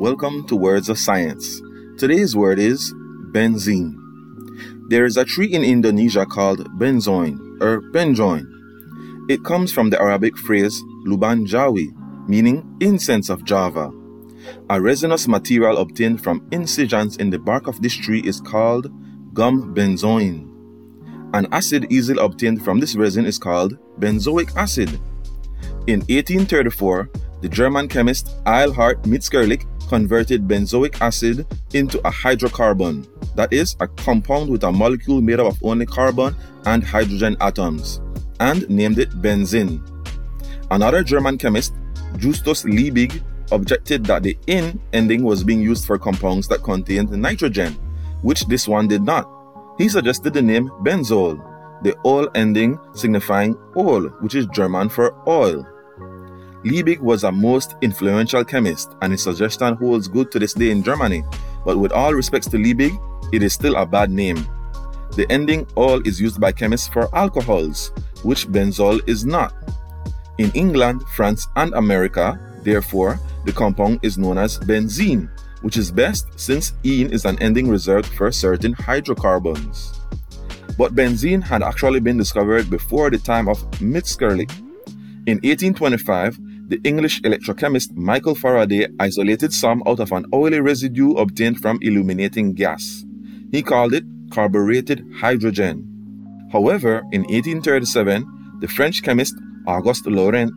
Welcome to Words of Science. Today's word is benzene. There is a tree in Indonesia called benzoin or benjoin. It comes from the Arabic phrase luban jawi, meaning incense of Java. A resinous material obtained from incisions in the bark of this tree is called gum benzoin. An acid easily obtained from this resin is called benzoic acid. In 1834, the German chemist Eilhard Mitscherlich converted benzoic acid into a hydrocarbon, that is, a compound with a molecule made up of only carbon and hydrogen atoms, and named it benzene. Another German chemist, Justus Liebig, objected that the in ending was being used for compounds that contained nitrogen, which this one did not. He suggested the name benzol, the ol ending signifying ol, which is German for oil. Liebig was a most influential chemist, and his suggestion holds good to this day in Germany. But with all respects to Liebig, it is still a bad name. The ending ol is used by chemists for alcohols, which benzol is not. In England, France, and America, therefore, the compound is known as benzene, which is best since ene is an ending reserved for certain hydrocarbons. But benzene had actually been discovered before the time of Mitscherlich. In 1825, the English electrochemist Michael Faraday isolated some out of an oily residue obtained from illuminating gas. He called it carbureted hydrogen. However, in 1837, the French chemist Auguste Laurent,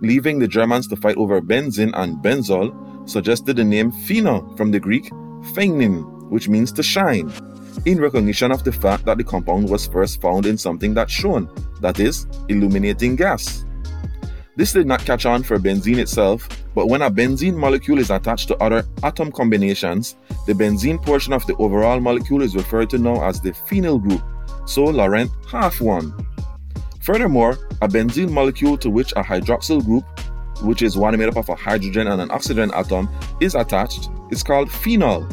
leaving the Germans to fight over benzene and benzol, suggested the name phenol from the Greek pheinin, which means to shine, in recognition of the fact that the compound was first found in something that shone, that is, illuminating gas. This did not catch on for benzene itself, but when a benzene molecule is attached to other atom combinations, the benzene portion of the overall molecule is referred to now as the phenyl group, so Laurent half won. Furthermore, a benzene molecule to which a hydroxyl group, which is one made up of a hydrogen and an oxygen atom, is attached, is called phenol.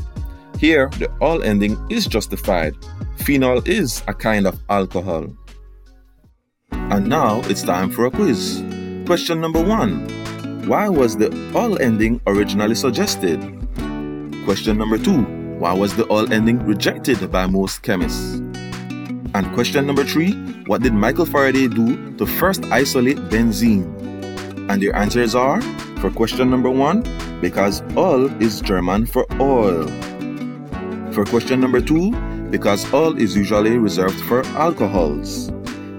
Here, the ol ending is justified. Phenol is a kind of alcohol. And now it's time for a quiz. Question number one Why was the ol ending originally suggested? Question number two Why was the ol ending rejected by most chemists? And question number three What did Michael Faraday do to first isolate benzene? And your answers are for question number one, because ol is German for oil. For question number two, because ol is usually reserved for alcohols.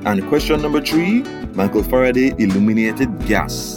And question number three, Michael Faraday illuminated gas.